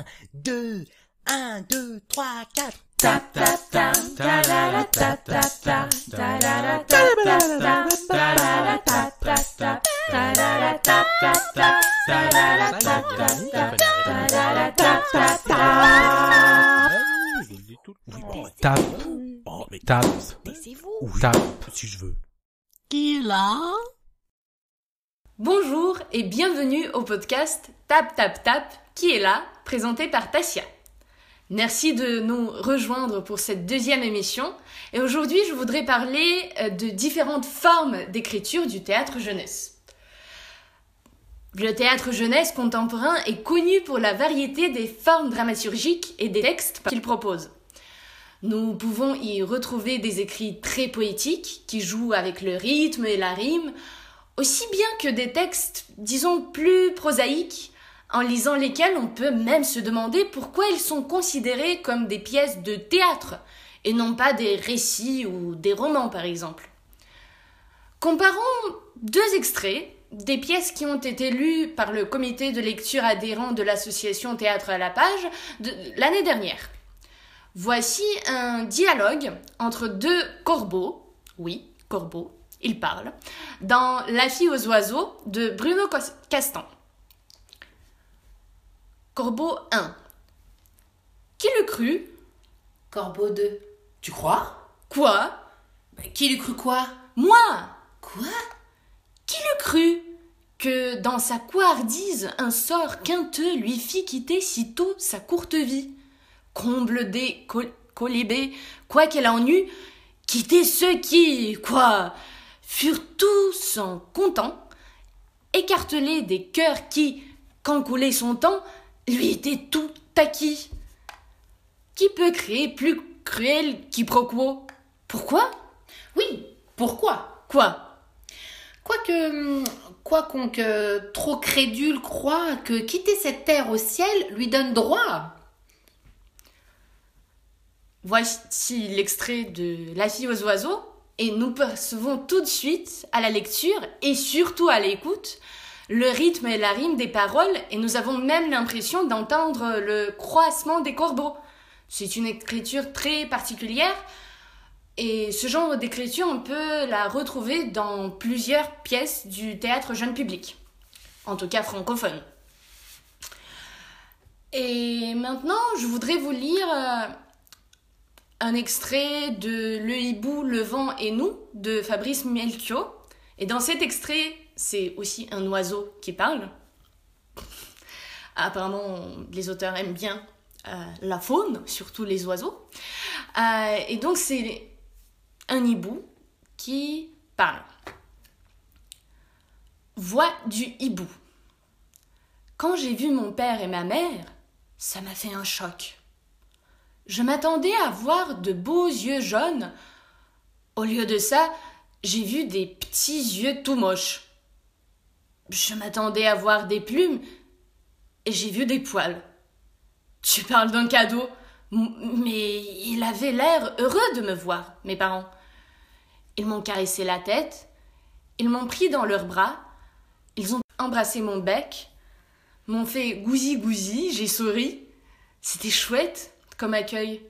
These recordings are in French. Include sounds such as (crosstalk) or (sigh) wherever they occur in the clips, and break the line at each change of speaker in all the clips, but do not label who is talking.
Un, deux, un, deux, trois, quatre.
Tap tap tap ta la la tap tap tap ta la la tap tap tap ta la la tap tap tap ta la la tap tap tap ta la la tap tap tap ta la la tap tap tap
Oui,
Tape,
Oh, mais
tape, tape.
Si je veux.
Qui est là
Bonjour et bienvenue au podcast Tap Tap Tap qui est là, présenté par Tassia. Merci de nous rejoindre pour cette deuxième émission et aujourd'hui je voudrais parler euh, de différentes formes d'écriture du théâtre jeunesse. Le théâtre jeunesse contemporain est connu pour la variété des formes dramaturgiques et des textes qu'il propose. Nous pouvons y retrouver des écrits très poétiques qui jouent avec le rythme et la rime, aussi bien que des textes, disons, plus prosaïques, en lisant lesquels on peut même se demander pourquoi ils sont considérés comme des pièces de théâtre et non pas des récits ou des romans par exemple. Comparons deux extraits des pièces qui ont été lues par le comité de lecture adhérent de l'association Théâtre à la page l'année dernière. Voici un dialogue entre deux corbeaux, oui, corbeaux, ils parlent, dans La fille aux oiseaux de Bruno Castan. Corbeau 1. Qui le crut?
Corbeau 2. Tu crois?
Quoi?
Bah, Qui lui cru quoi?
Moi!
Quoi?
Qui le crut? Que dans sa couardise un sort quinteux lui fit quitter sitôt sa courte vie. Comble des col- colibés, quoi qu'elle en eût, quitter ceux qui, quoi, furent tous en contents, écartelés des cœurs qui, quand coulait son temps, lui étaient tout acquis. Qui peut créer plus cruel quiproquo? Pourquoi?
Oui, pourquoi?
Quoi?
Quoique, quoi qu'on que trop crédule croit que quitter cette terre au ciel lui donne droit.
Voici l'extrait de La fille aux oiseaux et nous percevons tout de suite à la lecture et surtout à l'écoute le rythme et la rime des paroles et nous avons même l'impression d'entendre le croissement des corbeaux. C'est une écriture très particulière et ce genre d'écriture on peut la retrouver dans plusieurs pièces du théâtre jeune public, en tout cas francophone. Et maintenant je voudrais vous lire... un extrait de Le hibou, le vent et nous de Fabrice Melchior. Et dans cet extrait, c'est aussi un oiseau qui parle. Apparemment, les auteurs aiment bien euh, la faune, surtout les oiseaux. Euh, et donc, c'est un hibou qui parle. Voix du hibou. Quand j'ai vu mon père et ma mère, ça m'a fait un choc. Je m'attendais à voir de beaux yeux jaunes. Au lieu de ça, j'ai vu des petits yeux tout moches. Je m'attendais à voir des plumes et j'ai vu des poils. Tu parles d'un cadeau, mais il avait l'air heureux de me voir, mes parents. Ils m'ont caressé la tête, ils m'ont pris dans leurs bras, ils ont embrassé mon bec, m'ont fait gousi-gousi, j'ai souri. C'était chouette accueil.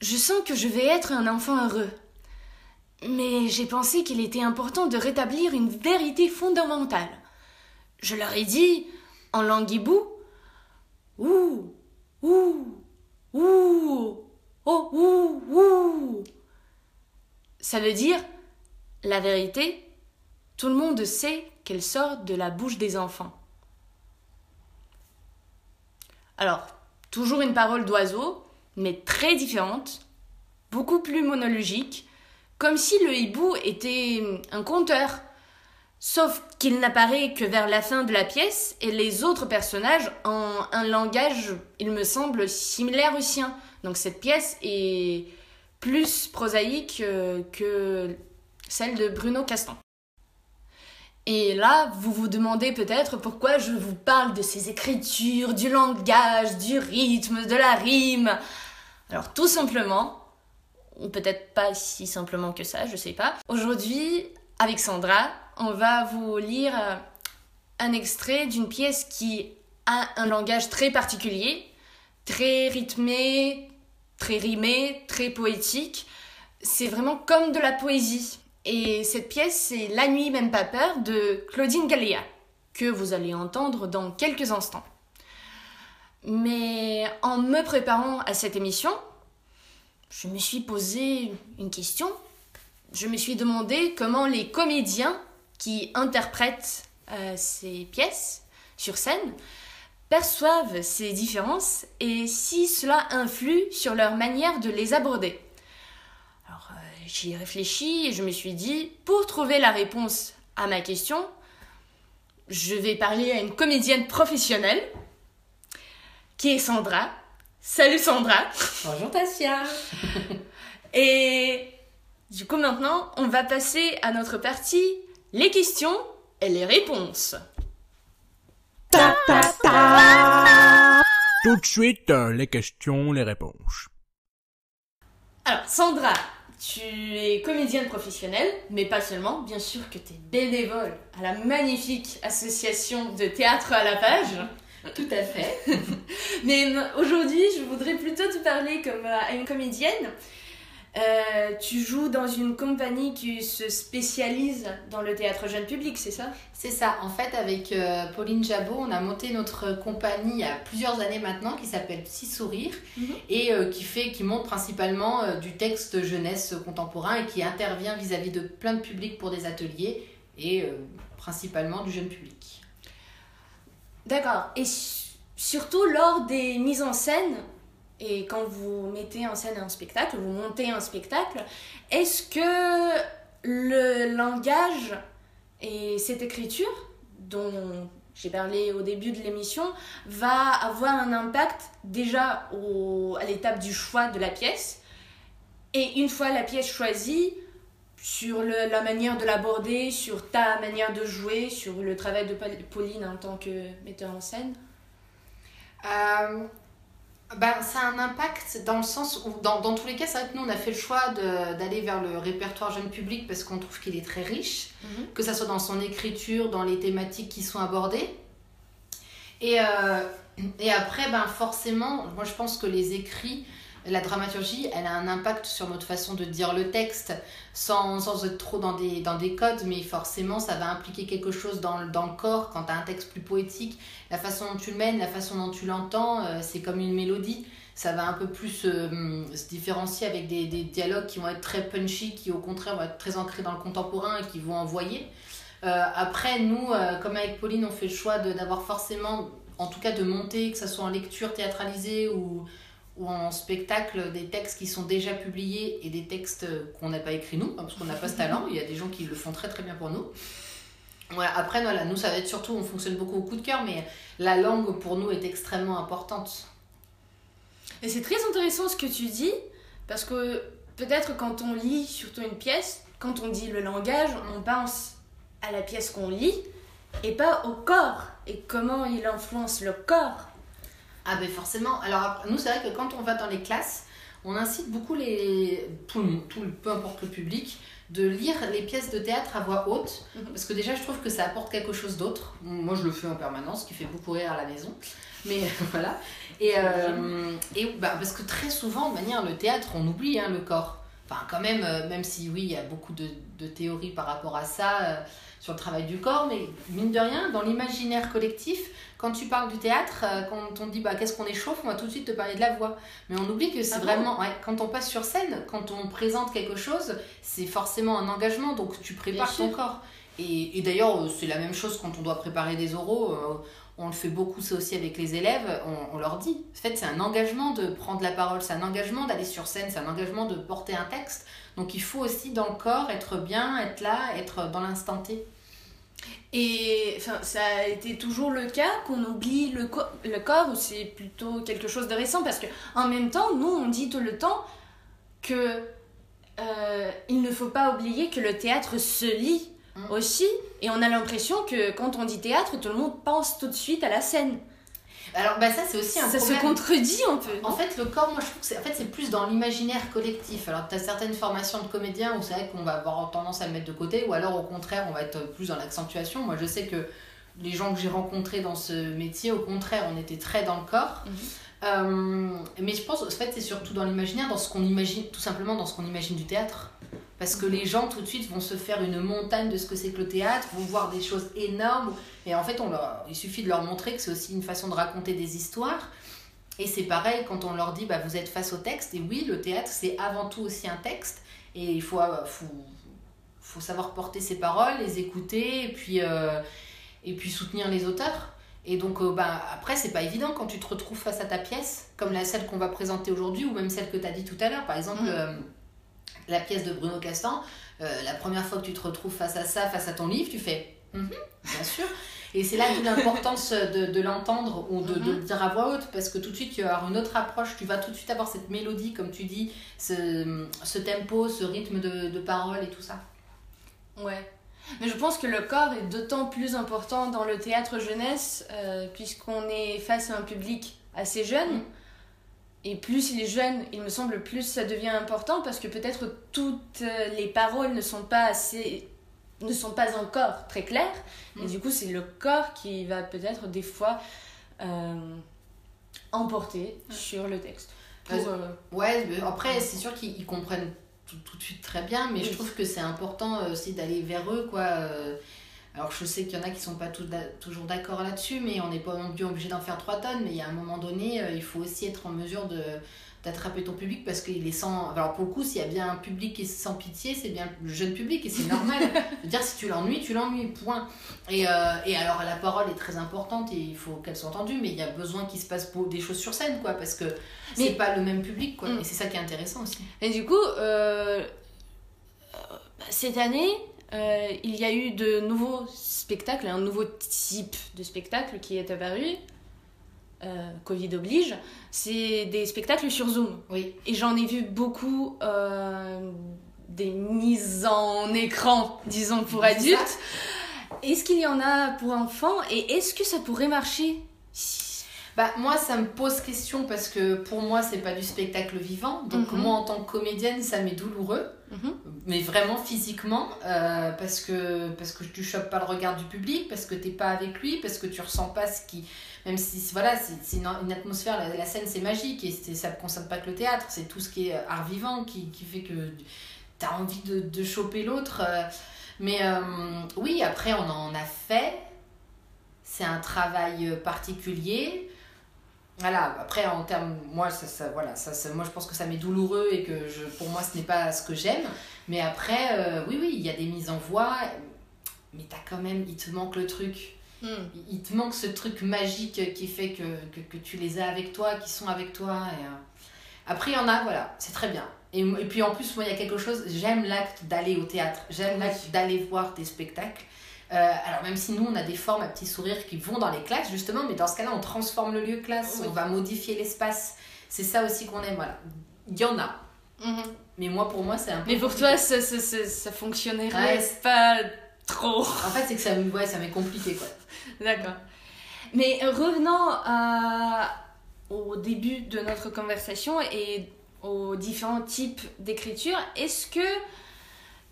Je sens que je vais être un enfant heureux. Mais j'ai pensé qu'il était important de rétablir une vérité fondamentale. Je leur ai dit, en langue hibou, Ouh, ouh, ouh, oh, ouh, ouh. Ça veut dire, la vérité, tout le monde sait qu'elle sort de la bouche des enfants. Alors, toujours une parole d'oiseau, mais très différente, beaucoup plus monologique, comme si le hibou était un conteur. Sauf qu'il n'apparaît que vers la fin de la pièce et les autres personnages ont un langage, il me semble, similaire au sien. Donc cette pièce est plus prosaïque euh, que celle de Bruno Castan. Et là, vous vous demandez peut-être pourquoi je vous parle de ces écritures, du langage, du rythme, de la rime. Alors tout simplement, ou peut-être pas si simplement que ça, je sais pas. Aujourd'hui, avec Sandra, on va vous lire euh, un extrait d'une pièce qui a un langage très particulier, très rythmé, très rimé, très poétique. C'est vraiment comme de la poésie. Et cette pièce, c'est La nuit même pas peur de Claudine Gallia, que vous allez entendre dans quelques instants. Mais en me préparant à cette émission, je me suis posé une question. Je me suis demandé comment les comédiens qui interprètent euh, ces pièces sur scène perçoivent ces différences et si cela influe sur leur manière de les aborder. J'y ai réfléchi et je me suis dit, pour trouver la réponse à ma question, je vais parler à une comédienne professionnelle qui est Sandra. Salut Sandra
Bonjour Tassia (laughs)
Et du coup maintenant, on va passer à notre partie les questions et les réponses.
Tout de suite, euh, les questions, les réponses.
Alors Sandra, tu es comédienne professionnelle, mais pas seulement, bien sûr que tu es bénévole à la magnifique association de théâtre à la page.
Tout à fait. (laughs)
Mais aujourd'hui, je voudrais plutôt te parler comme euh, à une comédienne. Euh, tu joues dans une compagnie qui se spécialise dans le théâtre jeune public, c'est ça?
C'est ça. En fait, avec euh, Pauline Jabot, on a monté notre compagnie il y a plusieurs années maintenant qui s'appelle Psy Sourire
Mhm.
et euh, qui fait, qui montre principalement du texte jeunesse contemporain et qui intervient vis-à-vis de plein de publics pour des ateliers et principalement du jeune public.
D'accord. Et su- surtout lors des mises en scène, et quand vous mettez en scène un spectacle, vous montez un spectacle, est-ce que le langage et cette écriture, dont j'ai parlé au début de l'émission, va avoir un impact déjà au- à l'étape du choix de la pièce, et une fois la pièce choisie, sur la manière de l'aborder, sur ta manière de jouer, sur le travail de Paul- Pauline en tant que metteur en scène?
Euh, ben, ça a un impact dans le sens où, dans, dans tous les cas, c'est vrai que nous, on a fait le choix d'aller vers le répertoire jeune public parce qu'on trouve qu'il est très riche,
Mhm.
que ça soit dans son écriture, dans les thématiques qui sont abordées. Et, euh, et après, ben, forcément, moi je pense que les écrits, la dramaturgie, elle a un impact sur notre façon de dire le texte, sans, sans être trop dans des, dans des codes, mais forcément, ça va impliquer quelque chose dans, dans le corps quand tu as un texte plus poétique la façon dont tu le mènes, la façon dont tu l'entends, euh, c'est comme une mélodie. Ça va un peu plus euh, se différencier avec des, des dialogues qui vont être très punchy, qui au contraire vont être très ancrés dans le contemporain et qui vont envoyer. Euh, après, nous, comme avec Pauline, on fait le choix d'avoir forcément, en tout cas de monter, que ce soit en lecture théâtralisée ou, ou en spectacle, des textes qui sont déjà publiés et des textes qu'on n'a pas écrits nous, hein, parce qu'on n'a pas ce talent. Il y a des gens qui le font très très bien pour nous. Ouais, après, voilà, nous, ça va être surtout, on fonctionne beaucoup au coup de cœur, mais la langue pour nous est extrêmement importante.
Et c'est très intéressant ce que tu dis, parce que peut-être quand on lit surtout une pièce, quand on dit le langage, on pense à la pièce qu'on lit et pas au corps et comment il influence le corps.
Ah ben forcément. Alors nous, c'est vrai que quand on va dans les classes, on incite beaucoup les tout le tout le, peu importe le public, de lire les pièces de théâtre à voix haute,
Mhm.
parce que déjà je trouve que ça apporte quelque chose d'autre. Moi je le fais en permanence, ce qui fait beaucoup rire à la maison. Mais (laughs) voilà. Et, euh, et bah, parce que très souvent, de manière, le théâtre, on oublie hein, le corps. Enfin, quand même, euh, même si oui, il y a beaucoup de, de théories par rapport à ça, euh, sur le travail du corps, mais mine de rien, dans l'imaginaire collectif, quand tu parles du théâtre, euh, quand on dit bah, qu'est-ce qu'on échauffe, on va tout de suite te parler de la voix. Mais on oublie que c'est
Ah bon
vraiment, ouais, quand on passe sur scène, quand on présente quelque chose, c'est forcément un engagement, donc tu prépares ton corps. Et, et d'ailleurs, euh, c'est la même chose quand on doit préparer des oraux. euh, on le fait beaucoup, ça aussi avec les élèves. On, on leur dit, en fait, c'est un engagement de prendre la parole, c'est un engagement d'aller sur scène, c'est un engagement de porter un texte. Donc il faut aussi dans le corps être bien, être là, être dans l'instant T.
Et enfin, ça a été toujours le cas qu'on oublie le, co- le corps ou c'est plutôt quelque chose de récent parce que en même temps, nous on dit tout le temps que euh, il ne faut pas oublier que le théâtre se lit
Mm.
aussi et on a l'impression que quand on dit théâtre, tout le monde pense tout de suite à la scène.
Alors bah, ça c'est aussi un
Ça se contredit un peu.
En fait, le corps, moi je trouve que c'est en fait, c'est plus dans l'imaginaire collectif. Alors, tu as certaines formations de comédiens où c'est vrai qu'on va avoir tendance à le mettre de côté, ou alors au contraire, on va être plus dans l'accentuation. Moi je sais que les gens que j'ai rencontrés dans ce métier, au contraire, on était très dans le corps. Euh, mais je pense, en fait, c'est surtout dans l'imaginaire, dans ce qu'on imagine, tout simplement dans ce qu'on imagine du théâtre. Parce que les gens, tout de suite, vont se faire une montagne de ce que c'est que le théâtre, vont voir des choses énormes. Et en fait, on leur, il suffit de leur montrer que c'est aussi une façon de raconter des histoires. Et c'est pareil quand on leur dit, bah, vous êtes face au texte. Et oui, le théâtre, c'est avant tout aussi un texte. Et il faut, euh, faut, faut savoir porter ses paroles, les écouter, et puis, euh, et puis soutenir les auteurs. Et donc, euh, bah, après, c'est pas évident quand tu te retrouves face à ta pièce, comme la celle qu'on va présenter aujourd'hui, ou même celle que tu as dit tout à l'heure. Par exemple,
Mm.
euh, la pièce de Bruno Castan, euh, la première fois que tu te retrouves face à ça, face à ton livre, tu fais Mhm, bien sûr. Et c'est là toute l'importance de, de l'entendre ou de, de le dire à voix haute, parce que tout de suite, tu vas avoir une autre approche, tu vas tout de suite avoir cette mélodie, comme tu dis, ce, ce tempo, ce rythme de, de parole et tout ça.
Ouais. Mais je pense que le corps est d'autant plus important dans le théâtre jeunesse, euh, puisqu'on est face à un public assez jeune.
Mm.
Et plus il est jeune, il me semble, plus ça devient important, parce que peut-être toutes euh, les paroles ne sont pas assez ne sont pas encore très claires et
Mm.
du coup c'est le corps qui va peut-être des fois euh, emporter sur le texte pour, euh,
Ouais, après, c'est sûr qu'ils ils comprennent tout, tout de suite très bien, mais je trouve que c'est important aussi d'aller vers eux, quoi. Alors, je sais qu'il y en a qui sont pas tout toujours d'accord là-dessus, mais on n'est pas non plus obligé d'en faire trois tonnes, mais il y a un moment donné, euh, il faut aussi être en mesure de d'attraper ton public parce qu'il est sans alors pour le coup s'il y a bien un public qui est sans pitié c'est bien le jeune public et c'est (laughs) normal. Je veux dire si tu l'ennuies tu l'ennuies point. Et, euh, et alors la parole est très importante et il faut qu'elle soit entendue mais il y a besoin qu'il se passe des choses sur scène quoi parce que c'est
Mais-
pas le même public quoi.
Mm.
et c'est ça qui est intéressant aussi.
Et du coup, euh, cette année, euh, il y a eu de nouveaux spectacles, un nouveau type de spectacle qui est apparu. euh, Covid oblige, c'est des spectacles sur Zoom.
oui
Et j'en ai vu beaucoup euh, des mises en écran, disons, pour adultes. Est-ce qu'il y en a pour enfants et est-ce que ça pourrait marcher
Bah moi ça me pose question parce que pour moi c'est pas du spectacle vivant donc
Mhm.
moi en tant que comédienne ça m'est douloureux
Mhm.
mais vraiment physiquement euh, parce que parce que tu chopes pas le regard du public parce que t'es pas avec lui parce que tu ressens pas ce qui même si voilà c'est une, une atmosphère la, la scène c'est magique et ça ne concerne pas que le théâtre c'est tout ce qui est art vivant qui, qui fait que t'as envie de, de choper l'autre euh. mais euh, oui après on en a fait c'est un travail particulier voilà après en termes moi ça, ça voilà ça, ça- moi je pense que ça m'est douloureux et que je pour moi ce n'est pas ce que j'aime. Mais après euh, oui oui il y a des mises en voix mais t'as quand même il te manque le truc.
Hmm.
il te manque ce truc magique qui fait que, que, que tu les as avec toi qui sont avec toi et euh, après il y en a voilà c'est très bien. Et, et puis en plus moi il y a quelque chose j'aime l'acte d'aller au théâtre. J'aime l'acte d'aller voir des spectacles euh, alors même si nous on a des formes à petits sourires qui vont dans les classes justement, mais dans ce cas-là on transforme le lieu classe,
Oui.
on va modifier l'espace. C'est ça aussi qu'on aime, voilà. Il y en a,
Mhm.
mais moi pour moi c'est un peu.
Mais pour toi, ça, ça, ça, ça fonctionnerait
Ouais.
pas trop.
En fait c'est que ça, ouais, ça m'est compliqué quoi. (laughs)
D'accord. Mais revenons à- au début de notre conversation et aux différents types d'écriture. Est-ce que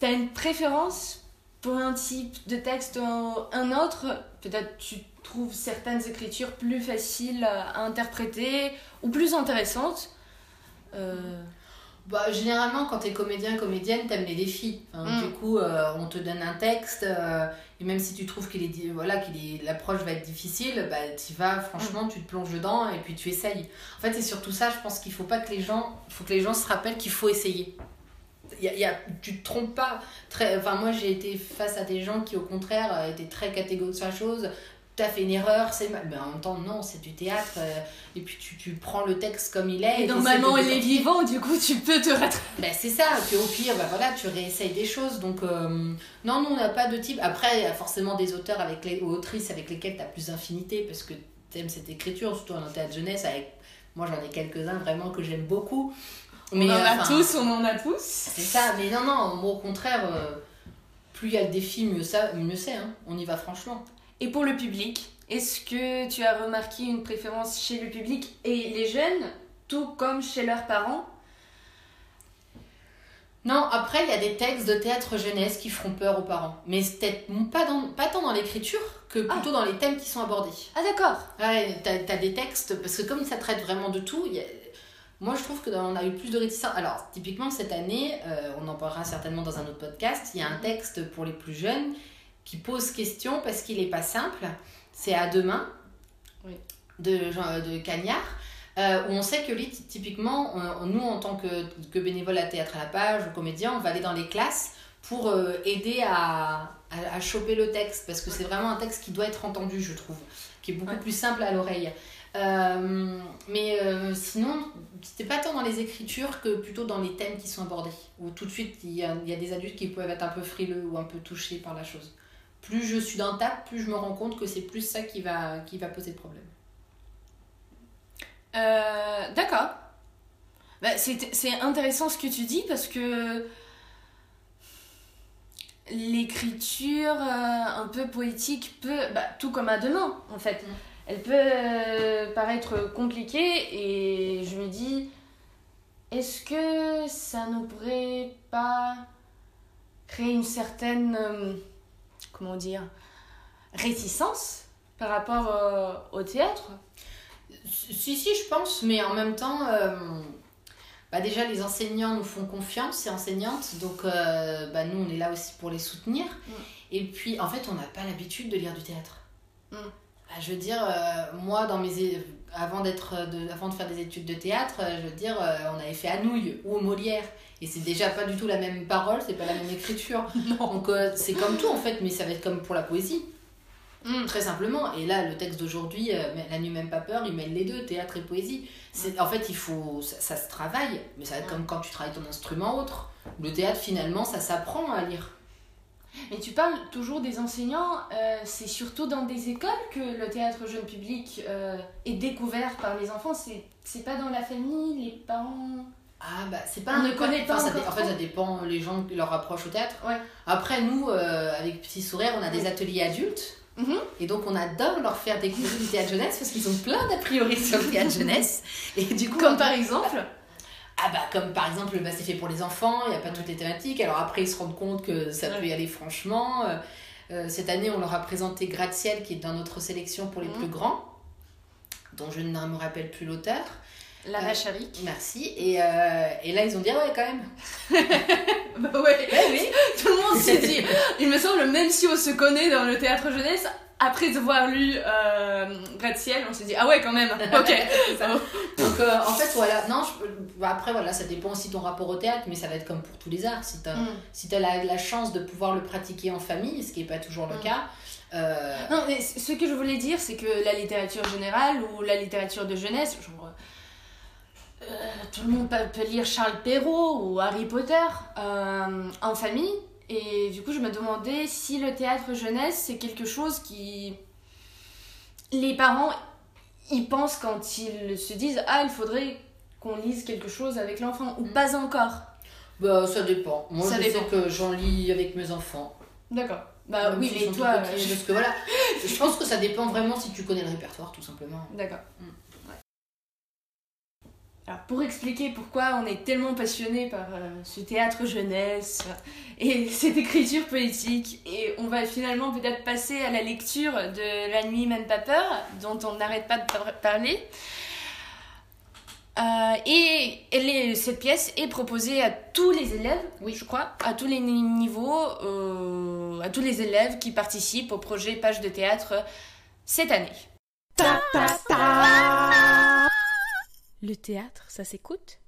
tu as une préférence pour un type de texte ou un autre Peut-être tu trouves certaines écritures plus faciles à interpréter ou plus intéressantes Euh,
Bah, généralement, quand t'es comédien, comédienne, t'aimes les défis. Enfin,
Mm.
Du coup, euh, on te donne un texte, euh, et même si tu trouves qu'il est, voilà, qu'il est, l'approche va être difficile, bah, t'y vas, franchement, tu te plonges dedans, et puis tu essayes. En fait, c'est surtout ça, je pense qu'il faut pas que les gens, faut que les gens se rappellent qu'il faut essayer. Y a, y a, tu te trompes pas. Très, enfin, moi, j'ai été face à des gens qui, au contraire, euh, étaient très catégoriques sur la chose. T'as fait une erreur, c'est mal. Mais en même temps, non, c'est du théâtre. euh, et puis, tu, tu prends le texte comme il est.
Et normalement, il est vivant, du coup, tu peux te rattraper.
Ben, c'est ça, puis au pire, ben voilà, tu réessayes des choses. Donc, euh, non, nous, on n'a pas de type. Après, il y a forcément des auteurs avec les, ou autrices avec lesquels tu as plus d'infinité parce que tu aimes cette écriture, surtout en théâtre jeunesse. Avec, moi, j'en ai quelques-uns vraiment que j'aime beaucoup.
On en a
enfin,
tous, on en a tous.
C'est ça, mais non, non, au contraire, euh, plus il y a le défi, mieux, ça, mieux c'est. Hein. On y va franchement.
Et pour le public, est-ce que tu as remarqué une préférence chez le public et les jeunes, tout comme chez leurs parents?
Non, après, il y a des textes de théâtre jeunesse qui feront peur aux parents. Mais c'est peut-être pas, dans, pas tant dans l'écriture que plutôt dans les thèmes qui sont abordés.
Ah d'accord.
Ouais, t'as as des textes, parce que comme ça traite vraiment de tout, il y a- moi je trouve qu'on a eu plus de réticence. Alors, typiquement, cette année, euh, on en parlera certainement dans un autre podcast, il y a un texte pour les plus jeunes qui pose question parce qu'il n'est pas simple. C'est à demain
Oui.
de, Jean- de Cagnard. euh, où on sait que lui, typiquement, on- nous en tant que, que bénévole à Théâtre à la Page ou comédien, on va aller dans les classes pour euh, aider à, à, à choper le texte, parce que c'est vraiment un texte qui doit être entendu, je trouve, qui est beaucoup
Ouais.
plus simple à l'oreille. Euh, mais euh, sinon, c'était pas tant dans les écritures que plutôt dans les thèmes qui sont abordés, où tout de suite il y a, il y a des adultes qui peuvent être un peu frileux ou un peu touchés par la chose. Plus je suis le tas, plus je me rends compte que c'est plus ça qui va, qui va poser problème.
Euh, D'accord. Bah, c'est c'est intéressant ce que tu dis parce que l'écriture euh, un peu poétique peut, bah, tout comme à demain en fait,
Mm.
Elle peut euh, paraître compliquée et je me dis, est-ce que ça ne pourrait pas créer une certaine, euh, comment dire, réticence par rapport euh, au théâtre?
Si, si, je pense, mais en même temps, euh, bah déjà les enseignants nous font confiance et enseignantes, donc euh, bah nous on est là aussi pour les soutenir.
Mm.
Et puis en fait, on n'a pas l'habitude de lire du théâtre.
Mm.
Bah, je veux dire, euh, moi, dans mes, avant, d'être de, avant de faire des études de théâtre, euh, je veux dire, euh, on avait fait Anouilh ou Molière. Et c'est déjà pas du tout la même parole, c'est pas la même écriture. (laughs) Donc euh, c'est comme tout en fait, mais ça va être comme pour la poésie.
Mm.
Très simplement. Et là, le texte d'aujourd'hui, euh, La nuit même pas peur, il mêle les deux, théâtre et poésie. C'est, en fait, il faut, ça, ça se travaille, mais ça va être
Ouais.
comme quand tu travailles ton instrument autre. Le théâtre, finalement, ça s'apprend à lire.
Mais tu parles toujours des enseignants, euh, c'est surtout dans des écoles que le théâtre jeune public euh, est découvert par les enfants, c'est pas dans la famille, les parents?
Ah bah c'est pas
On
un
ne connaît pas
ça,
encore
dé- En fait, ça dépend les gens qui leur approchent au théâtre.
Ouais.
Après, nous, euh, avec Petit Sourire, on a des ateliers adultes.
Mhm.
Et donc, on adore leur faire découvrir du théâtre jeunesse parce qu'ils ont plein d'a priori sur le théâtre jeunesse. Et du coup,
Comme par exemple?
Ah bah comme par exemple bah, c'est fait pour les enfants, il n'y a pas toutes les thématiques, alors après ils se rendent compte que ça peut y aller franchement. Euh, euh, cette année on leur a présenté Gratte-Ciel qui est dans notre sélection pour les
Mhm.
plus grands, dont je ne me rappelle plus l'auteur.
La
Euh,
vache.
Merci. Et, euh, et là ils ont dit ah ouais quand même. (laughs)
Bah ouais,
Ouais, oui. (laughs)
tout le monde s'est dit. Il me semble, même si on se connaît dans le théâtre jeunesse, après avoir lu euh, Gratte-Ciel, on s'est dit ah ouais quand même, (laughs) ok. (laughs)
Donc euh, en fait voilà, non, je- bah, après voilà, ça dépend aussi de ton rapport au théâtre, mais ça va être comme pour tous les arts. Si tu as,
Mm.
si t'as la, la chance de pouvoir le pratiquer en famille, ce qui n'est pas toujours le
Mm.
cas, euh,
Non, mais ce que je voulais dire, c'est que la littérature générale ou la littérature de jeunesse, genre. euh, tout le monde peut, lire Charles Perrault ou Harry Potter en famille. Et du coup, je me demandais si le théâtre jeunesse, c'est quelque chose qui. Les parents y pensent quand ils se disent Ah, il faudrait qu'on lise quelque chose avec l'enfant, ou
Mm.
pas encore?
Bah, ça dépend. Moi,
Ça
je
dépend.
sais que j'en lis avec mes enfants.
D'accord. Bah
Même
oui, mais toi.
petits,
euh,
parce que voilà, (laughs) je pense que ça dépend vraiment si tu connais le répertoire, tout simplement.
D'accord.
Mm.
Alors, pour expliquer pourquoi on est tellement passionné par euh, ce théâtre jeunesse et (laughs) cette écriture poétique, et on va finalement peut-être passer à la lecture de La nuit même pas peur, dont on n'arrête pas de par- parler. Euh, et elle est- cette pièce est proposée à tous les élèves,
Oui.
je crois, à tous les ni- niveaux, euh, à tous les élèves qui participent au projet Page de théâtre cette année.
Le théâtre, ça s'écoute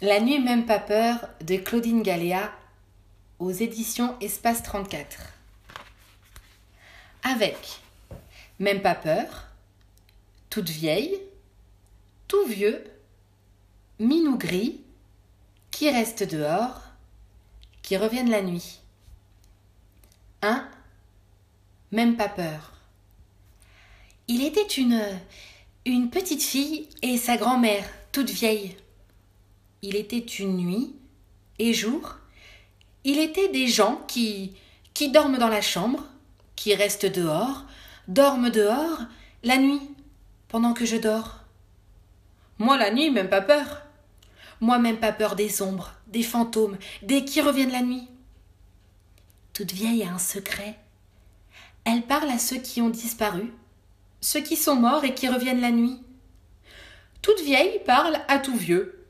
La nuit même pas peur de Claudine Galéa aux éditions Espace 34. Avec Même pas peur, toute vieille, tout vieux, minou gris, qui reste dehors, qui reviennent la nuit. 1. Même pas peur. Il était une, une petite fille et sa grand-mère, toute vieille. Il était une nuit et jour. Il était des gens qui, qui dorment dans la chambre, qui restent dehors, dorment dehors la nuit, pendant que je dors. Moi, la nuit, même pas peur. Moi, même pas peur des ombres, des fantômes, des qui reviennent la nuit. Toute vieille a un secret. Elle parle à ceux qui ont disparu, ceux qui sont morts et qui reviennent la nuit. Toute vieille parle à tout vieux.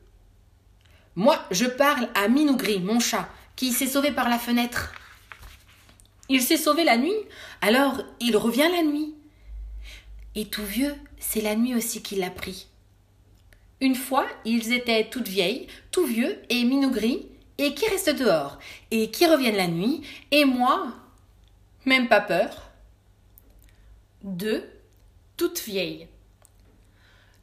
Moi, je parle à Minougri, mon chat, qui s'est sauvé par la fenêtre. Il s'est sauvé la nuit, alors il revient la nuit. Et tout vieux, c'est la nuit aussi qui l'a pris. Une fois, ils étaient toutes vieilles, tout vieux et Minougri, et qui restent dehors, et qui reviennent la nuit, et moi, même pas peur.
Deux, toute vieille.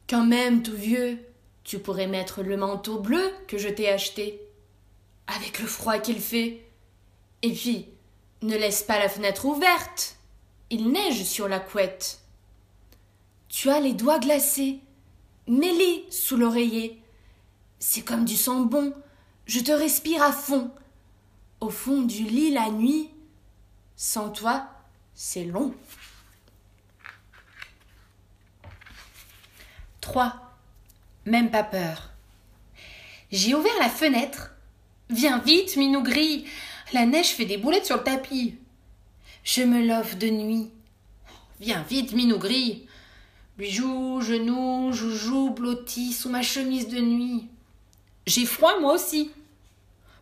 Quand même, tout vieux, tu pourrais mettre le manteau bleu que je t'ai acheté. Avec le froid qu'il fait. Et puis, ne laisse pas la fenêtre ouverte. Il neige sur la couette. Tu as les doigts glacés. Mets-les sous l'oreiller. C'est comme du sang bon. Je te respire à fond. Au fond du lit la nuit. Sans toi, c'est long.
3. Même pas peur. J'ai ouvert la fenêtre. Viens vite, Minougri. La neige fait des boulettes sur le tapis. Je me love de nuit. Viens vite, Minougri. Bijoux, genoux, joujou, blotti sous ma chemise de nuit. J'ai froid, moi aussi.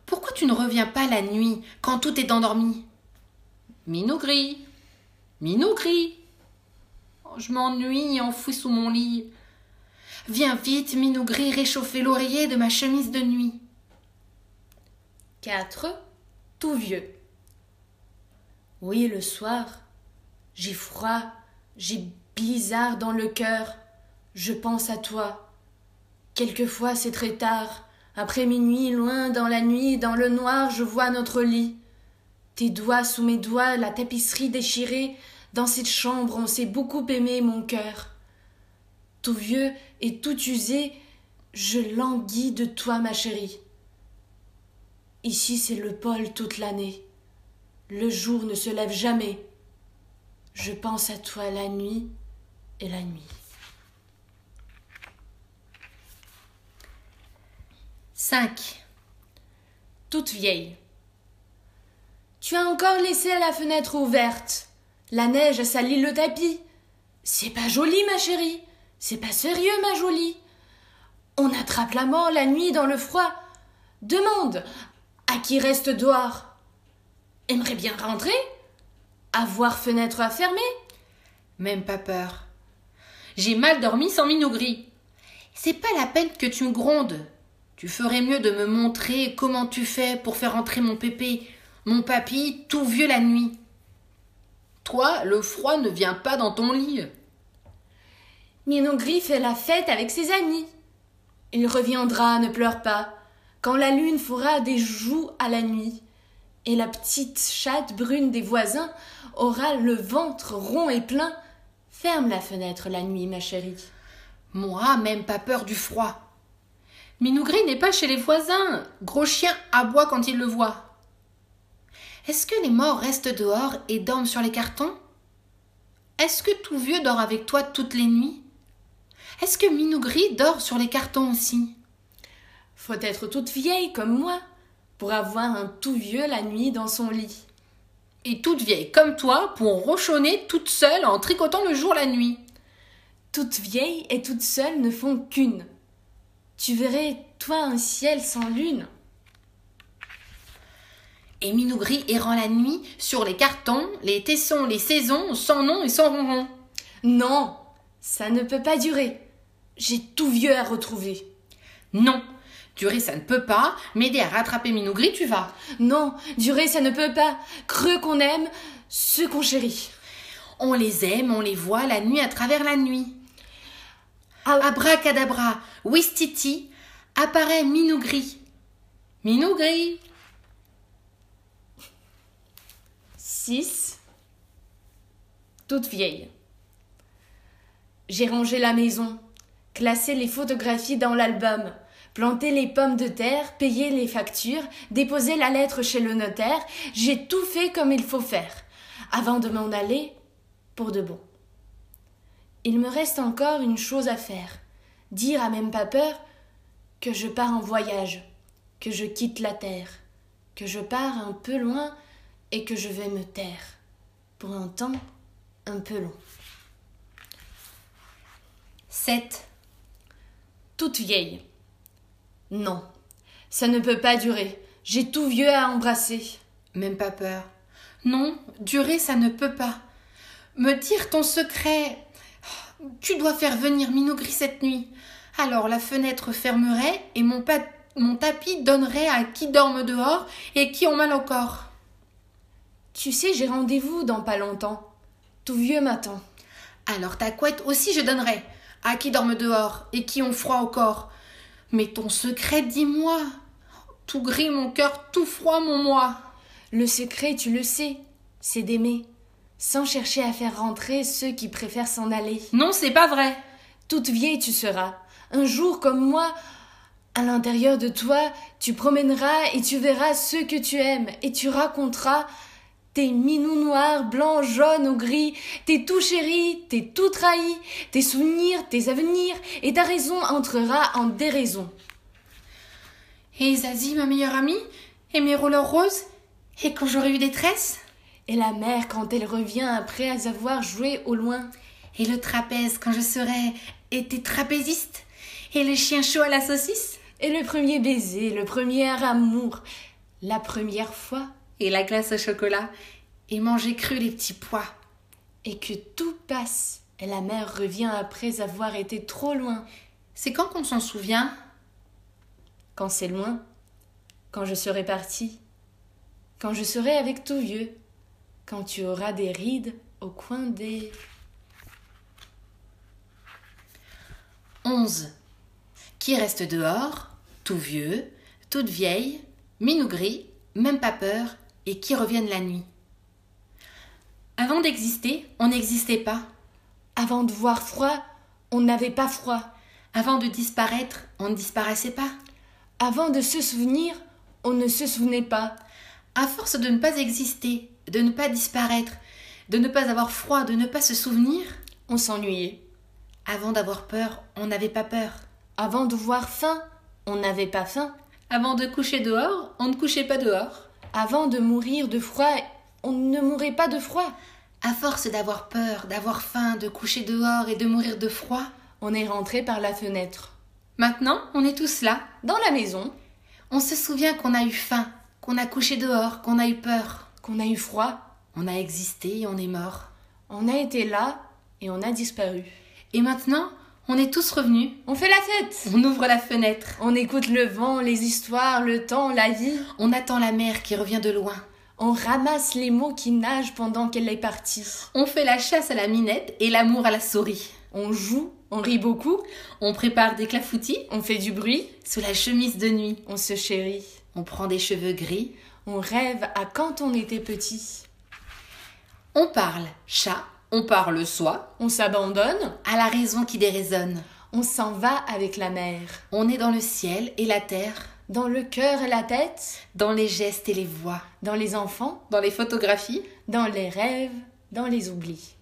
Pourquoi tu ne reviens pas la nuit, quand tout est endormi? Minougri. Minougri. Oh, je m'ennuie enfoui sous mon lit. Viens vite, Minougri, réchauffer l'oreiller de ma chemise de nuit.
4. Tout vieux. Oui, le soir, j'ai froid, j'ai bizarre dans le cœur. Je pense à toi. Quelquefois c'est très tard. Après minuit, loin dans la nuit, dans le noir, je vois notre lit. Tes doigts sous mes doigts, la tapisserie déchirée. Dans cette chambre, on s'est beaucoup aimé, mon cœur. Tout vieux et tout usé, je languis de toi, ma chérie. Ici, c'est le pôle toute l'année. Le jour ne se lève jamais. Je pense à toi la nuit et la nuit.
5.
Toute vieille. Tu as encore laissé la fenêtre ouverte. La neige a sali le tapis. C'est pas joli, ma chérie. C'est pas sérieux, ma jolie. On attrape la mort la nuit dans le froid. Demande à qui reste dehors. Aimerait bien rentrer Avoir fenêtre à fermer
Même pas peur. J'ai mal dormi sans Minougri. C'est pas la peine que tu me grondes. Tu ferais mieux de me montrer comment tu fais pour faire entrer mon pépé, mon papy, tout vieux la nuit. Toi, le froid ne vient pas dans ton lit.
Minougri fait la fête avec ses amis. Il reviendra, ne pleure pas, quand la lune fera des joues à la nuit, et la petite chatte brune des voisins aura le ventre rond et plein. Ferme la fenêtre la nuit, ma chérie.
Moi, même pas peur du froid. Minougri n'est pas chez les voisins. Gros chien aboie quand il le voit. Est-ce que les morts restent dehors et dorment sur les cartons? Est-ce que tout vieux dort avec toi toutes les nuits? Est-ce que Minougri dort sur les cartons aussi?
Faut être toute vieille comme moi pour avoir un tout vieux la nuit dans son lit.
Et toute vieille comme toi pour rochonner toute seule en tricotant le jour la nuit.
Toute vieille et toute seule ne font qu'une. Tu verrais, toi, un ciel sans lune.
Et Minougri errant la nuit sur les cartons, les tessons, les saisons, sans nom et sans ronron.
Non, ça ne peut pas durer. J'ai tout vieux à retrouver.
Non, durer ça ne peut pas. M'aider à rattraper Minougri, tu vas.
Non, durer ça ne peut pas. Creux qu'on aime, ceux qu'on chérit.
On les aime, on les voit la nuit à travers la nuit. Abracadabra, Wistiti, apparaît Minougri. Minougri
6. Toute vieille. J'ai rangé la maison, classé les photographies dans l'album, planté les pommes de terre, payé les factures, déposé la lettre chez le notaire, j'ai tout fait comme il faut faire, avant de m'en aller pour de bon. Il me reste encore une chose à faire, dire à même pas peur que je pars en voyage, que je quitte la terre, que je pars un peu loin et que je vais me taire pour un temps un peu long.
7.
Toute vieille. Non, ça ne peut pas durer. J'ai tout vieux à embrasser.
Même pas peur. Non, durer, ça ne peut pas. Me dire ton secret. Tu dois faire venir Minougri cette nuit. Alors la fenêtre fermerait et mon, pa- mon tapis donnerait à qui dorme dehors et qui ont mal au corps.
Tu sais, j'ai rendez-vous dans pas longtemps. Tout vieux m'attend.
Alors ta couette aussi je donnerai à qui dorme dehors et qui ont froid au corps. Mais ton secret, dis-moi. Tout gris mon cœur, tout froid mon moi.
Le secret, tu le sais, c'est d'aimer, sans chercher à faire rentrer ceux qui préfèrent s'en aller.
Non, c'est pas vrai.
Toute vieille tu seras. Un jour comme moi, à l'intérieur de toi, tu promèneras et tu verras ceux que tu aimes et tu raconteras tes minous noirs, blancs, jaunes ou gris, tes tout chéris, tes tout trahis, tes souvenirs, tes avenirs, et ta raison entrera en déraison.
Et Zazie, ma meilleure amie, et mes rollers roses, et quand j'aurai eu des tresses,
Et la mère quand elle revient après avoir joué au loin.
et le trapèze quand je serai été trapéziste, et le chien chaud à la saucisse,
Et le premier baiser, le premier amour, la première fois,
et la glace au chocolat, et manger cru les petits pois.
et que tout passe, et la mère revient après avoir été trop loin.
C'est quand qu'on s'en souvient?
Quand c'est loin, quand je serai partie, quand je serai avec tout vieux, quand tu auras des rides au coin des...
11. Qui reste dehors, tout vieux, toute vieille, minou gris, même pas peur, et qui reviennent la nuit. Avant d'exister, on n'existait pas.
Avant de voir froid, on n'avait pas froid.
Avant de disparaître, on ne disparaissait pas.
Avant de se souvenir, on ne se souvenait pas.
À force de ne pas exister, de ne pas disparaître, de ne pas avoir froid, de ne pas se souvenir,
On s'ennuyait.
avant d'avoir peur, on n'avait pas peur.
Avant de voir faim, on n'avait pas faim.
Avant de coucher dehors, on ne couchait pas dehors.
Avant de mourir de froid, on ne mourait pas de froid.
À force d'avoir peur, d'avoir faim, de coucher dehors et de mourir de froid,
On est rentré par la fenêtre.
maintenant on est tous là.
Dans la maison,
On se souvient qu'on a eu faim, qu'on a couché dehors, qu'on a eu peur.
qu'on a eu froid,
On a existé et on est mort.
on a été là et on a disparu.
Et maintenant, on est tous revenus.
On fait la fête
On ouvre la fenêtre.
On écoute le vent, les histoires, le temps, la vie.
On attend la mer qui revient de loin.
On ramasse les mots qui nagent pendant qu'elle est partie.
On fait la chasse à la minette et l'amour à la souris.
On joue, on rit beaucoup,
On prépare des clafoutis
on fait du bruit,
sous la chemise de nuit.
on se chérit.
On prend des cheveux gris.
On rêve à quand on était petit.
On parle chat. On parle soi.
On s'abandonne,
À la raison qui déraisonne.
on s'en va avec la mer.
On est dans le ciel et la terre.
Dans le cœur et la tête,
Dans les gestes et les voix.
dans les enfants,
Dans les photographies.
dans les rêves, dans les oublis.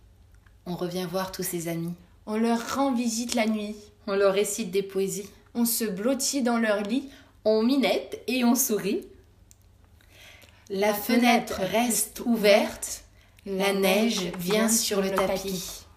On revient voir tous ses amis.
On leur rend visite la nuit.
On leur récite des poésies.
On se blottit dans leur lit.
On minette et on sourit. La fenêtre reste ouverte. La neige vient sur le tapis.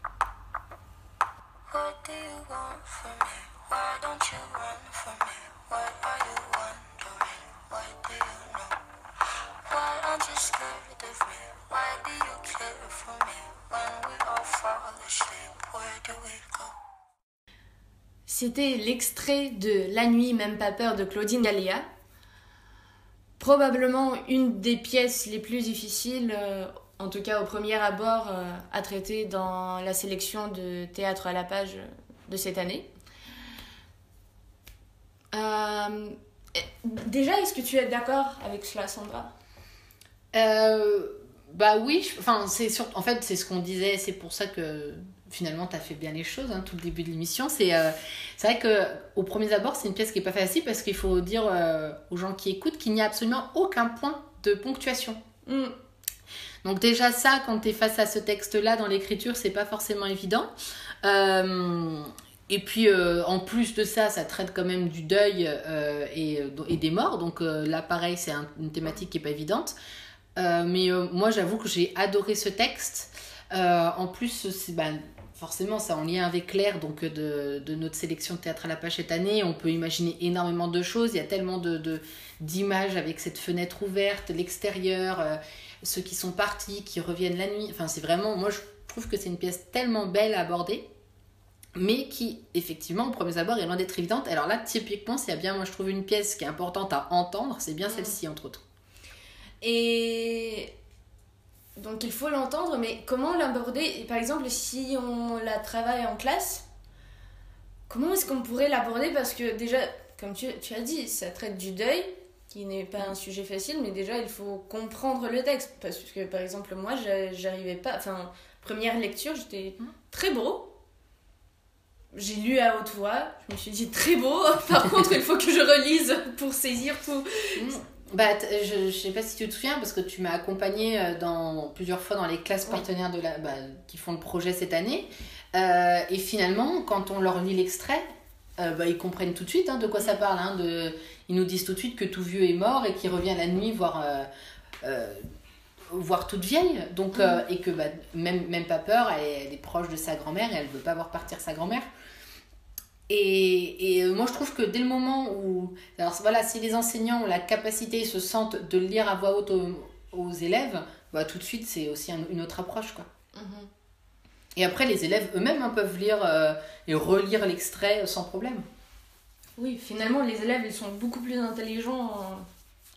C'était l'extrait de La nuit, même pas peur de Claudine Gallia. Probablement une des pièces les plus difficiles, euh, en tout cas au premier abord, euh, à traiter dans la sélection de théâtre à la page de cette année. Euh, déjà, est-ce que tu es d'accord avec cela, Sandra?
Euh, bah oui, je- enfin c'est sûr. En fait, c'est ce qu'on disait. C'est pour ça que finalement tu as fait bien les choses. Hein, tout le début de l'émission, c'est euh, vrai que au premier abord, c'est une pièce qui est pas facile parce qu'il faut dire euh, aux gens qui écoutent qu'il n'y a absolument aucun point de ponctuation.
Hmm.
Donc déjà ça, quand tu es face à ce texte-là dans l'écriture, c'est pas forcément évident. Euh, Et puis euh, en plus de ça, ça traite quand même du deuil euh, et, des morts. Donc là, pareil, c'est un- une thématique qui est pas évidente. Mais moi, j'avoue que j'ai adoré ce texte. En plus, bah, forcément ça en lien avec Claire, donc de, notre sélection théâtre à la page cette année. On peut imaginer énormément de choses. Il y a tellement d'images avec cette fenêtre ouverte, l'extérieur, ceux qui sont partis, qui reviennent la nuit. Enfin, c'est vraiment, moi, je trouve que c'est une pièce tellement belle à aborder mais qui, effectivement, au premier abord, est loin d'être évidente. Alors là, typiquement, s'il y a bien, moi, je trouve une pièce qui est importante à entendre, c'est bien celle-ci, entre autres.
Et donc il faut l'entendre, mais comment l'aborder? Par exemple, si on la travaille en classe, comment est-ce qu'on pourrait l'aborder? Parce que déjà, comme tu, tu as dit, ça traite du deuil, qui n'est pas un sujet facile, mais déjà il faut comprendre le texte. Parce que par exemple, moi, j'a- j'arrivais pas. Enfin, première lecture, j'étais très beau. J'ai lu à haute voix, je me suis dit très beau. (laughs) Par contre, il faut que je relise pour saisir tout.
Bah, t- je, je sais pas si tu te souviens, parce que tu m'as accompagnée euh, dans, plusieurs fois dans les classes
Oui.
partenaires de la, bah, qui font le projet cette année. Euh, et finalement, quand on leur lit l'extrait, euh, bah, ils comprennent tout de suite hein, de quoi ça parle. hein, de, ils nous disent tout de suite que tout vieux est mort et qu'il revient la nuit voir, euh, euh, voir toute vieille. Donc, euh, et que bah, même, même pas peur, elle est, elle est proche de sa grand-mère et elle veut pas voir partir sa grand-mère. Et, et moi, je trouve que dès le moment où. Alors voilà, si les enseignants ont la capacité, se sentent de lire à voix haute aux, aux élèves, bah, tout de suite, c'est aussi un- une autre approche. Quoi. Et après, les élèves eux-mêmes hein, peuvent lire euh, et relire l'extrait sans problème.
Oui, finalement, les élèves, ils sont beaucoup plus intelligents,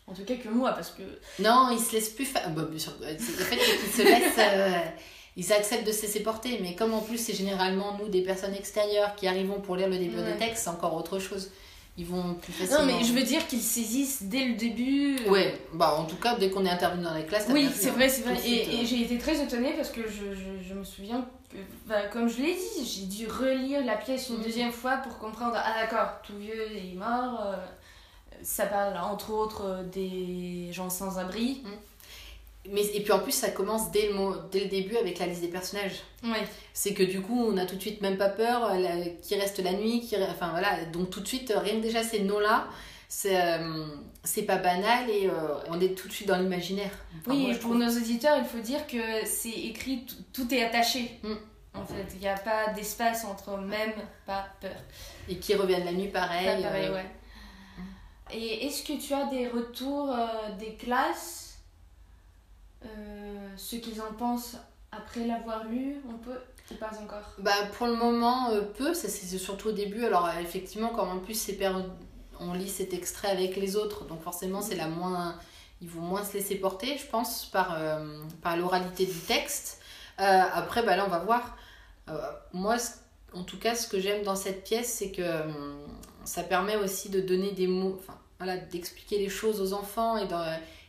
en, en tout cas que moi, parce que...
Non, ils se laissent plus. fa- Bah, bien sûr, euh, c'est- le fait qu'ils se laissent. euh, ils acceptent de se laisser porter, mais comme en plus c'est généralement nous des personnes extérieures qui arrivons pour lire le début
Ouais.
des textes, c'est encore autre chose. Ils vont plus facilement.
Non, mais je veux dire qu'ils saisissent dès le début... euh,
Ouais, bah en tout cas, dès qu'on est intervenu dans les classes, t'as
Oui, c'est
hein.
vrai, c'est vrai.
De
Et,
euh,
et j'ai été très étonnée parce que je, je, je me souviens que, bah, comme je l'ai dit, j'ai dû relire la pièce une
Mhm.
deuxième fois pour comprendre. Ah d'accord, tout vieux est mort. euh, ça parle entre autres euh, des gens sans abri.
Mais, et puis en plus, ça commence dès le, dès le début avec la liste des personnages.
Ouais.
C'est que du coup, on a tout de suite même pas peur, euh, la- qui reste la nuit, qui, enfin voilà, donc tout de suite, euh, rien que déjà ces noms-là, c'est euh, c'est pas banal et euh, on est tout de suite dans l'imaginaire. Enfin,
oui,
moi,
pour
trouve.
nos auditeurs, il faut dire que c'est écrit, tout, est attaché.
Mm.
En fait, il n'y a pas d'espace entre même, pas peur.
Et qui reviennent la nuit pareil.
Pas pareil,
euh,
ouais. Et est-ce que tu as des retours des classes Ce qu'ils en pensent après l'avoir lu, on peut Ou pas encore?
Bah, pour le moment, euh, peu, ça c'est surtout au début. Alors, euh, effectivement, comme en plus, c'est per- on lit cet extrait avec les autres, donc forcément, c'est la moins. Ils vont moins se laisser porter, je pense, par, euh, l'oralité du texte. Euh, après, bah, là, on va voir. Euh, moi, en tout cas, ce que j'aime dans cette pièce, c'est que ça permet aussi de donner des mots, d'expliquer les choses aux enfants et de,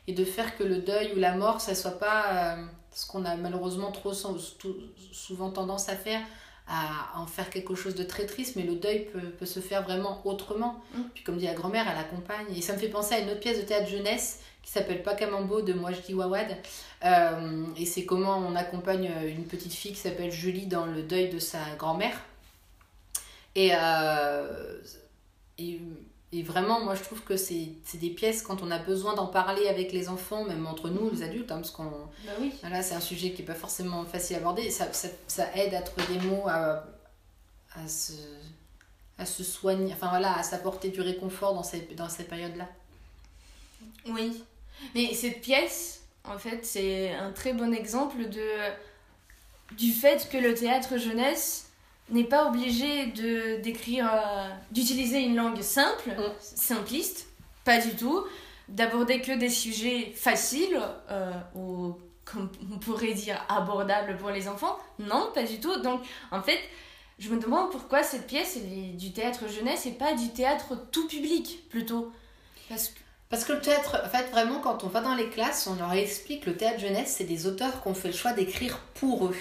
et de faire que le deuil ou la mort, ça soit pas ce qu'on a malheureusement trop sou- sou- souvent tendance à faire, à en faire quelque chose de très triste, mais le deuil peut, peut se faire vraiment autrement.
Mm.
Puis comme dit la grand-mère, elle accompagne. Et ça me fait penser à une autre pièce de théâtre jeunesse qui s'appelle Pakamambo de Moajdi Wawad. Euh, et c'est comment on accompagne une petite fille qui s'appelle Julie dans le deuil de sa grand-mère. Et, euh, et, et vraiment, moi je trouve que c'est des pièces quand on a besoin d'en parler avec les enfants, même entre nous, les adultes, hein, parce qu'on
Bah oui.
voilà, c'est un sujet qui n'est pas forcément facile à aborder. Ça, ça, ça aide à trouver des mots, à, à, se, à se soigner, enfin voilà, à s'apporter du réconfort dans cette, dans cette période-là.
Oui. Mais cette pièce, en fait, c'est un très bon exemple de du fait que le théâtre jeunesse n'est pas obligé de d'écrire euh, d'utiliser une langue simple,
Mm.
simpliste, pas du tout, d'aborder que des sujets faciles euh, ou comme on pourrait dire abordables pour les enfants. Non, pas du tout. Donc en fait, je me demande pourquoi cette pièce elle est du théâtre jeunesse et pas du théâtre tout public plutôt. Parce que
Parce que le théâtre, en fait, vraiment, quand on va dans les classes, on leur explique que le théâtre jeunesse, c'est des auteurs qui ont fait le choix d'écrire pour eux.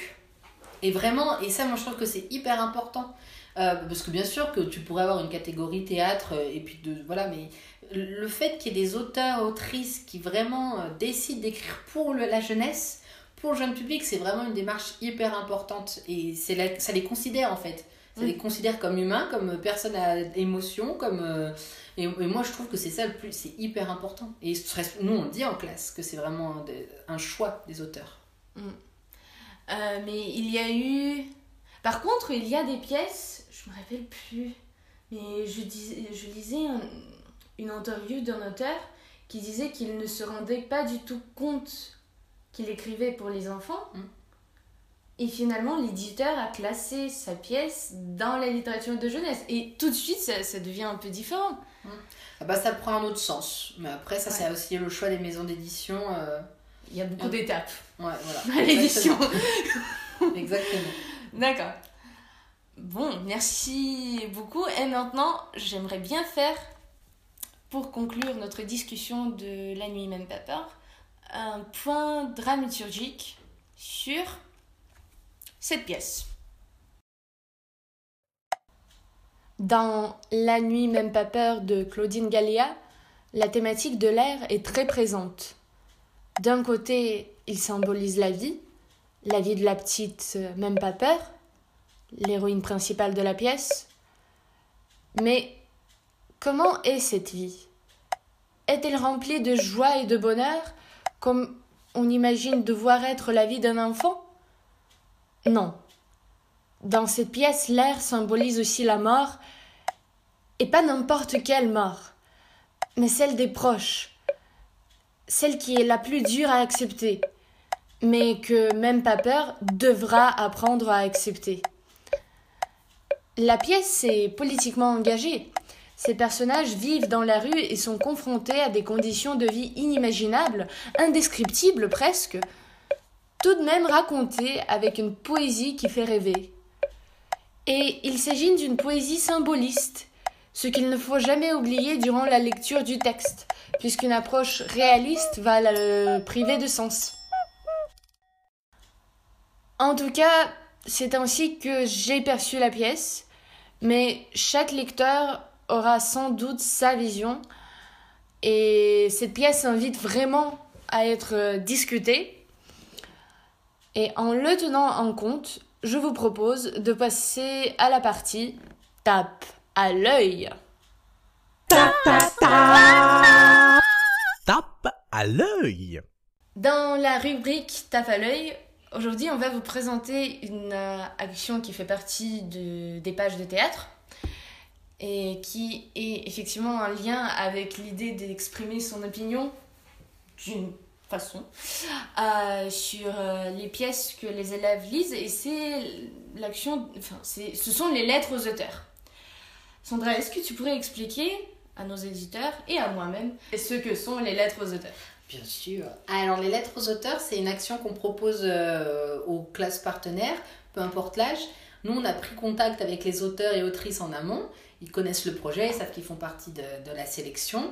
Et vraiment, et ça, moi, je trouve que c'est hyper important. Euh, parce que bien sûr que tu pourrais avoir une catégorie théâtre, euh, et puis de, voilà, mais le fait qu'il y ait des auteurs, autrices qui vraiment euh, décident d'écrire pour le- la jeunesse, pour le jeune public, c'est vraiment une démarche hyper importante. Et c'est la- ça les considère, en fait. Ça
Mm.
les considère comme humains, comme personnes à émotion, comme. euh, et, et moi, je trouve que c'est ça le plus. C'est hyper important. Et nous, on le dit en classe, que c'est vraiment un, choix des auteurs.
Euh, mais il y a eu. Par contre, il y a des pièces, je me rappelle plus, mais je, dis, je lisais un- une interview d'un auteur qui disait qu'il ne se rendait pas du tout compte qu'il écrivait pour les enfants.
Mm.
Et finalement, l'éditeur a classé sa pièce dans la littérature de jeunesse. Et tout de suite, ça, ça devient un peu différent.
Ah bah, ça prend un autre sens. Mais après, ça,
Ouais.
c'est aussi le choix des maisons d'édition. euh,
Il y a beaucoup
Mm.
d'étapes
Ouais, voilà.
à l'édition.
Exactement. (laughs) Exactement.
D'accord. Bon, merci beaucoup. Et maintenant, j'aimerais bien faire, pour conclure notre discussion de La nuit même pas peur, un point dramaturgique sur cette pièce. Dans La nuit même pas peur de Claudine Gallia, la thématique de l'air est très présente. D'un côté, il symbolise la vie, la vie de la petite euh, même pas peur, l'héroïne principale de la pièce. Mais comment est cette vie? Est-elle remplie de joie et de bonheur comme on imagine devoir être la vie d'un enfant? Non. Dans cette pièce, l'air symbolise aussi la mort, et pas n'importe quelle mort, mais celle des proches, celle qui est la plus dure à accepter mais que même pas devra apprendre à accepter. La pièce est politiquement engagée. Ces personnages vivent dans la rue et sont confrontés à des conditions de vie inimaginables, indescriptibles presque, tout de même racontées avec une poésie qui fait rêver. Et il s'agit d'une poésie symboliste, ce qu'il ne faut jamais oublier durant la lecture du texte, puisqu'une approche réaliste va le priver de sens. En tout cas, c'est ainsi que j'ai perçu la pièce, mais chaque lecteur aura sans doute sa vision, et cette pièce invite vraiment à être discutée. Et en le tenant en compte, je vous propose de passer à la partie tape à l'œil.
Tape à l'œil.
Dans la rubrique tape à l'œil, aujourd'hui on va vous présenter une euh, action qui fait partie de- des pages de théâtre et qui est effectivement un lien avec l'idée d'exprimer son opinion d'une façon euh, sur euh, les pièces que les élèves lisent et c'est l'action, enfin c'est, ce sont les lettres aux auteurs. Sandra, est-ce que tu pourrais expliquer à nos éditeurs et à moi-même ce que sont les lettres aux auteurs
Bien sûr. Alors, les lettres aux auteurs, c'est une action qu'on propose euh, aux classes partenaires, peu importe l'âge. Nous, on a pris contact avec les auteurs et autrices en amont. Ils connaissent le projet, ils savent qu'ils font partie de, de la sélection.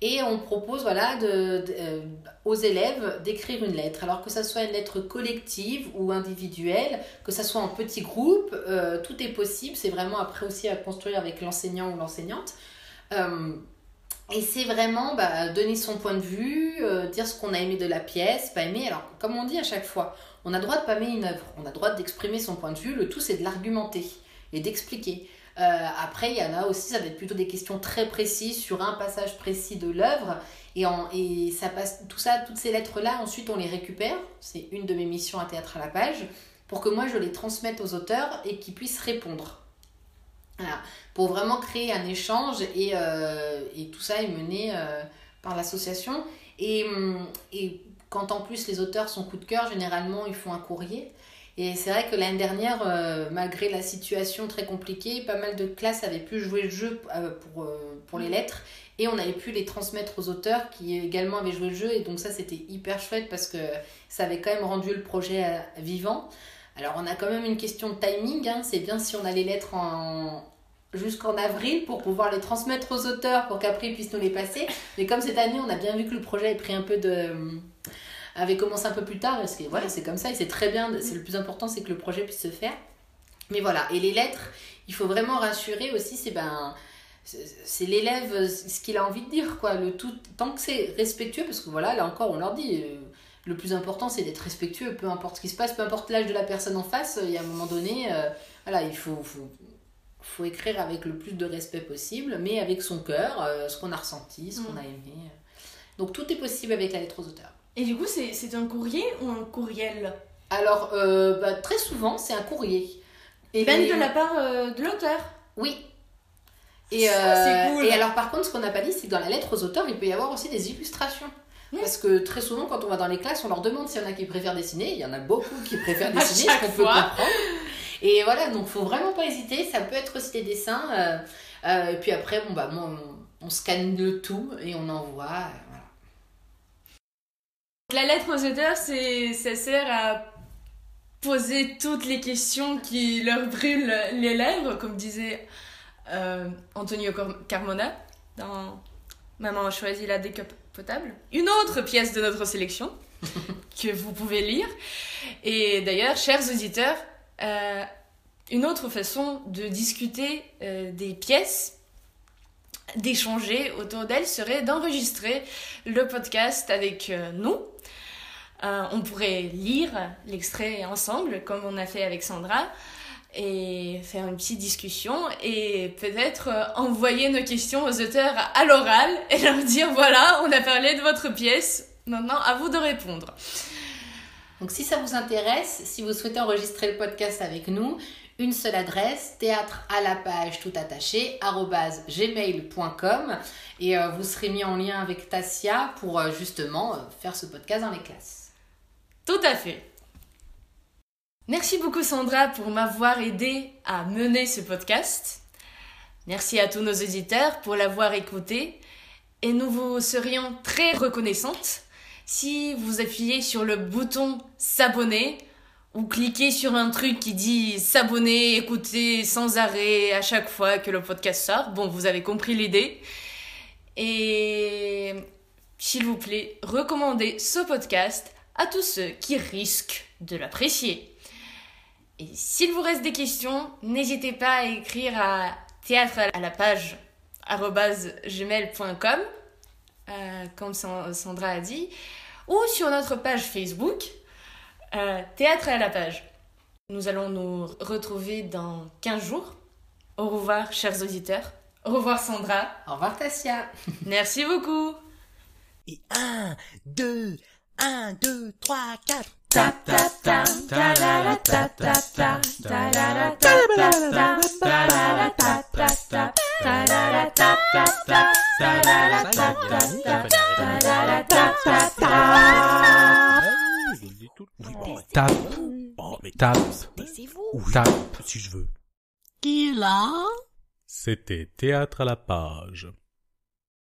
Et on propose voilà, de, euh, aux élèves d'écrire une lettre. Alors que ça soit une lettre collective ou individuelle, que ça soit en petit groupe, euh, tout est possible. C'est vraiment après aussi à construire avec l'enseignant ou l'enseignante. Euh, et c'est vraiment bah, donner son point de vue, euh, dire ce qu'on a aimé de la pièce, pas aimé. Alors, comme on dit à chaque fois, on a droit de pas aimer une œuvre, on a droit d'exprimer son point de vue. Le tout, c'est de l'argumenter et d'expliquer. Euh, après, il y en a aussi, ça va être plutôt des questions très précises sur un passage précis de l'œuvre. Et, en- et ça passe, tout ça, toutes ces lettres-là, ensuite, on les récupère. C'est une de mes missions à Théâtre à la page, pour que moi, je les transmette aux auteurs et qu'ils puissent répondre. Voilà. Pour vraiment créer un échange et, euh, et tout ça est mené euh, par l'association. Et, hum, et quand en plus les auteurs sont coup de cœur, généralement ils font un courrier. Et c'est vrai que l'année dernière, euh, malgré la situation très compliquée, pas mal de classes avaient pu jouer le jeu pour, pour les lettres et on avait pu les transmettre aux auteurs qui également avaient joué le jeu. Et donc ça, c'était hyper chouette parce que ça avait quand même rendu le projet vivant. Alors on a quand même une question de timing, hein. c'est bien si on a les lettres en, jusqu'en avril pour pouvoir les transmettre aux auteurs pour qu'après ils puissent nous les passer. Mais comme cette année, on a bien vu que le projet avait pris un peu de avait commencé un peu plus tard parce que voilà, c'est comme ça et c'est très bien, c'est le plus important c'est que le projet puisse se faire. Mais voilà, et les lettres, il faut vraiment rassurer aussi c'est ben c'est l'élève ce qu'il a envie de dire quoi, le tout tant que c'est respectueux parce que voilà, là encore on leur dit euh, le plus important c'est d'être respectueux peu importe ce qui se passe, peu importe l'âge de la personne en face, il y a un moment donné euh, voilà, il faut, faut faut écrire avec le plus de respect possible, mais avec son cœur, euh, ce qu'on a ressenti, ce qu'on
Mm.
a aimé. Donc tout est possible avec la lettre aux auteurs.
Et du coup, c'est un courrier ou un courriel?
Alors, euh, bah, très souvent, c'est un courrier. Et
Même de la part euh, de l'auteur.
Oui. Et,
Ça, cool.
et alors, par contre, ce qu'on n'a pas dit, c'est que dans la lettre aux auteurs, il peut y avoir aussi des illustrations. Parce que très souvent, quand on va dans les classes, on leur demande s'il y en a qui préfèrent dessiner. Il y en a beaucoup qui préfèrent (laughs) dessiner, ce qu'on peut comprendre. Et voilà, donc faut vraiment pas hésiter. Ça peut être aussi des dessins. euh, euh, et puis après, bon, bah, on, on scanne le tout et on envoie. euh, voilà.
La lettre aux auteurs, c'est ça sert à poser toutes les questions qui leur brûlent les lèvres, comme disait euh, Antonio Carmona dans Maman a choisi la décapotable. Une autre pièce de notre sélection (laughs) que vous pouvez lire. Et d'ailleurs, chers auditeurs, euh, une autre façon de discuter euh, des pièces, d'échanger autour d'elles, serait d'enregistrer le podcast avec euh, nous. On pourrait lire l'extrait ensemble, comme on a fait avec Sandra, et faire une petite discussion, et peut-être euh, envoyer nos questions aux auteurs à l'oral, et leur dire, voilà, on a parlé de votre pièce, maintenant à vous de répondre.
Donc si ça vous intéresse, si vous souhaitez enregistrer le podcast avec nous, une seule adresse, théâtre à la page tout attaché, gmail.com et euh, vous serez mis en lien avec Tassia pour euh, justement euh, faire ce podcast dans les classes.
Tout à fait. Merci beaucoup Sandra pour m'avoir aidé à mener ce podcast. Merci à tous nos auditeurs pour l'avoir écouté et nous vous serions très reconnaissantes si vous appuyez sur le bouton s'abonner ou cliquez sur un truc qui dit s'abonner, écouter sans arrêt à chaque fois que le podcast sort. Bon, vous avez compris l'idée. Et s'il vous plaît, recommandez ce podcast à tous ceux qui risquent de l'apprécier. S'il vous reste des questions, n'hésitez pas à écrire à théâtre à la page gmail.com, euh, comme Sandra a dit, ou sur notre page Facebook, euh, théâtre à la page. Nous allons nous retrouver dans 15 jours. Au revoir, chers auditeurs. Au revoir, Sandra.
Au revoir, Tassia. (laughs)
Merci beaucoup.
Et 1, 2, 1,
2, 3, 4 ta
Tape. Tape. Si je veux.
Qui là?
C'était Théâtre à la page.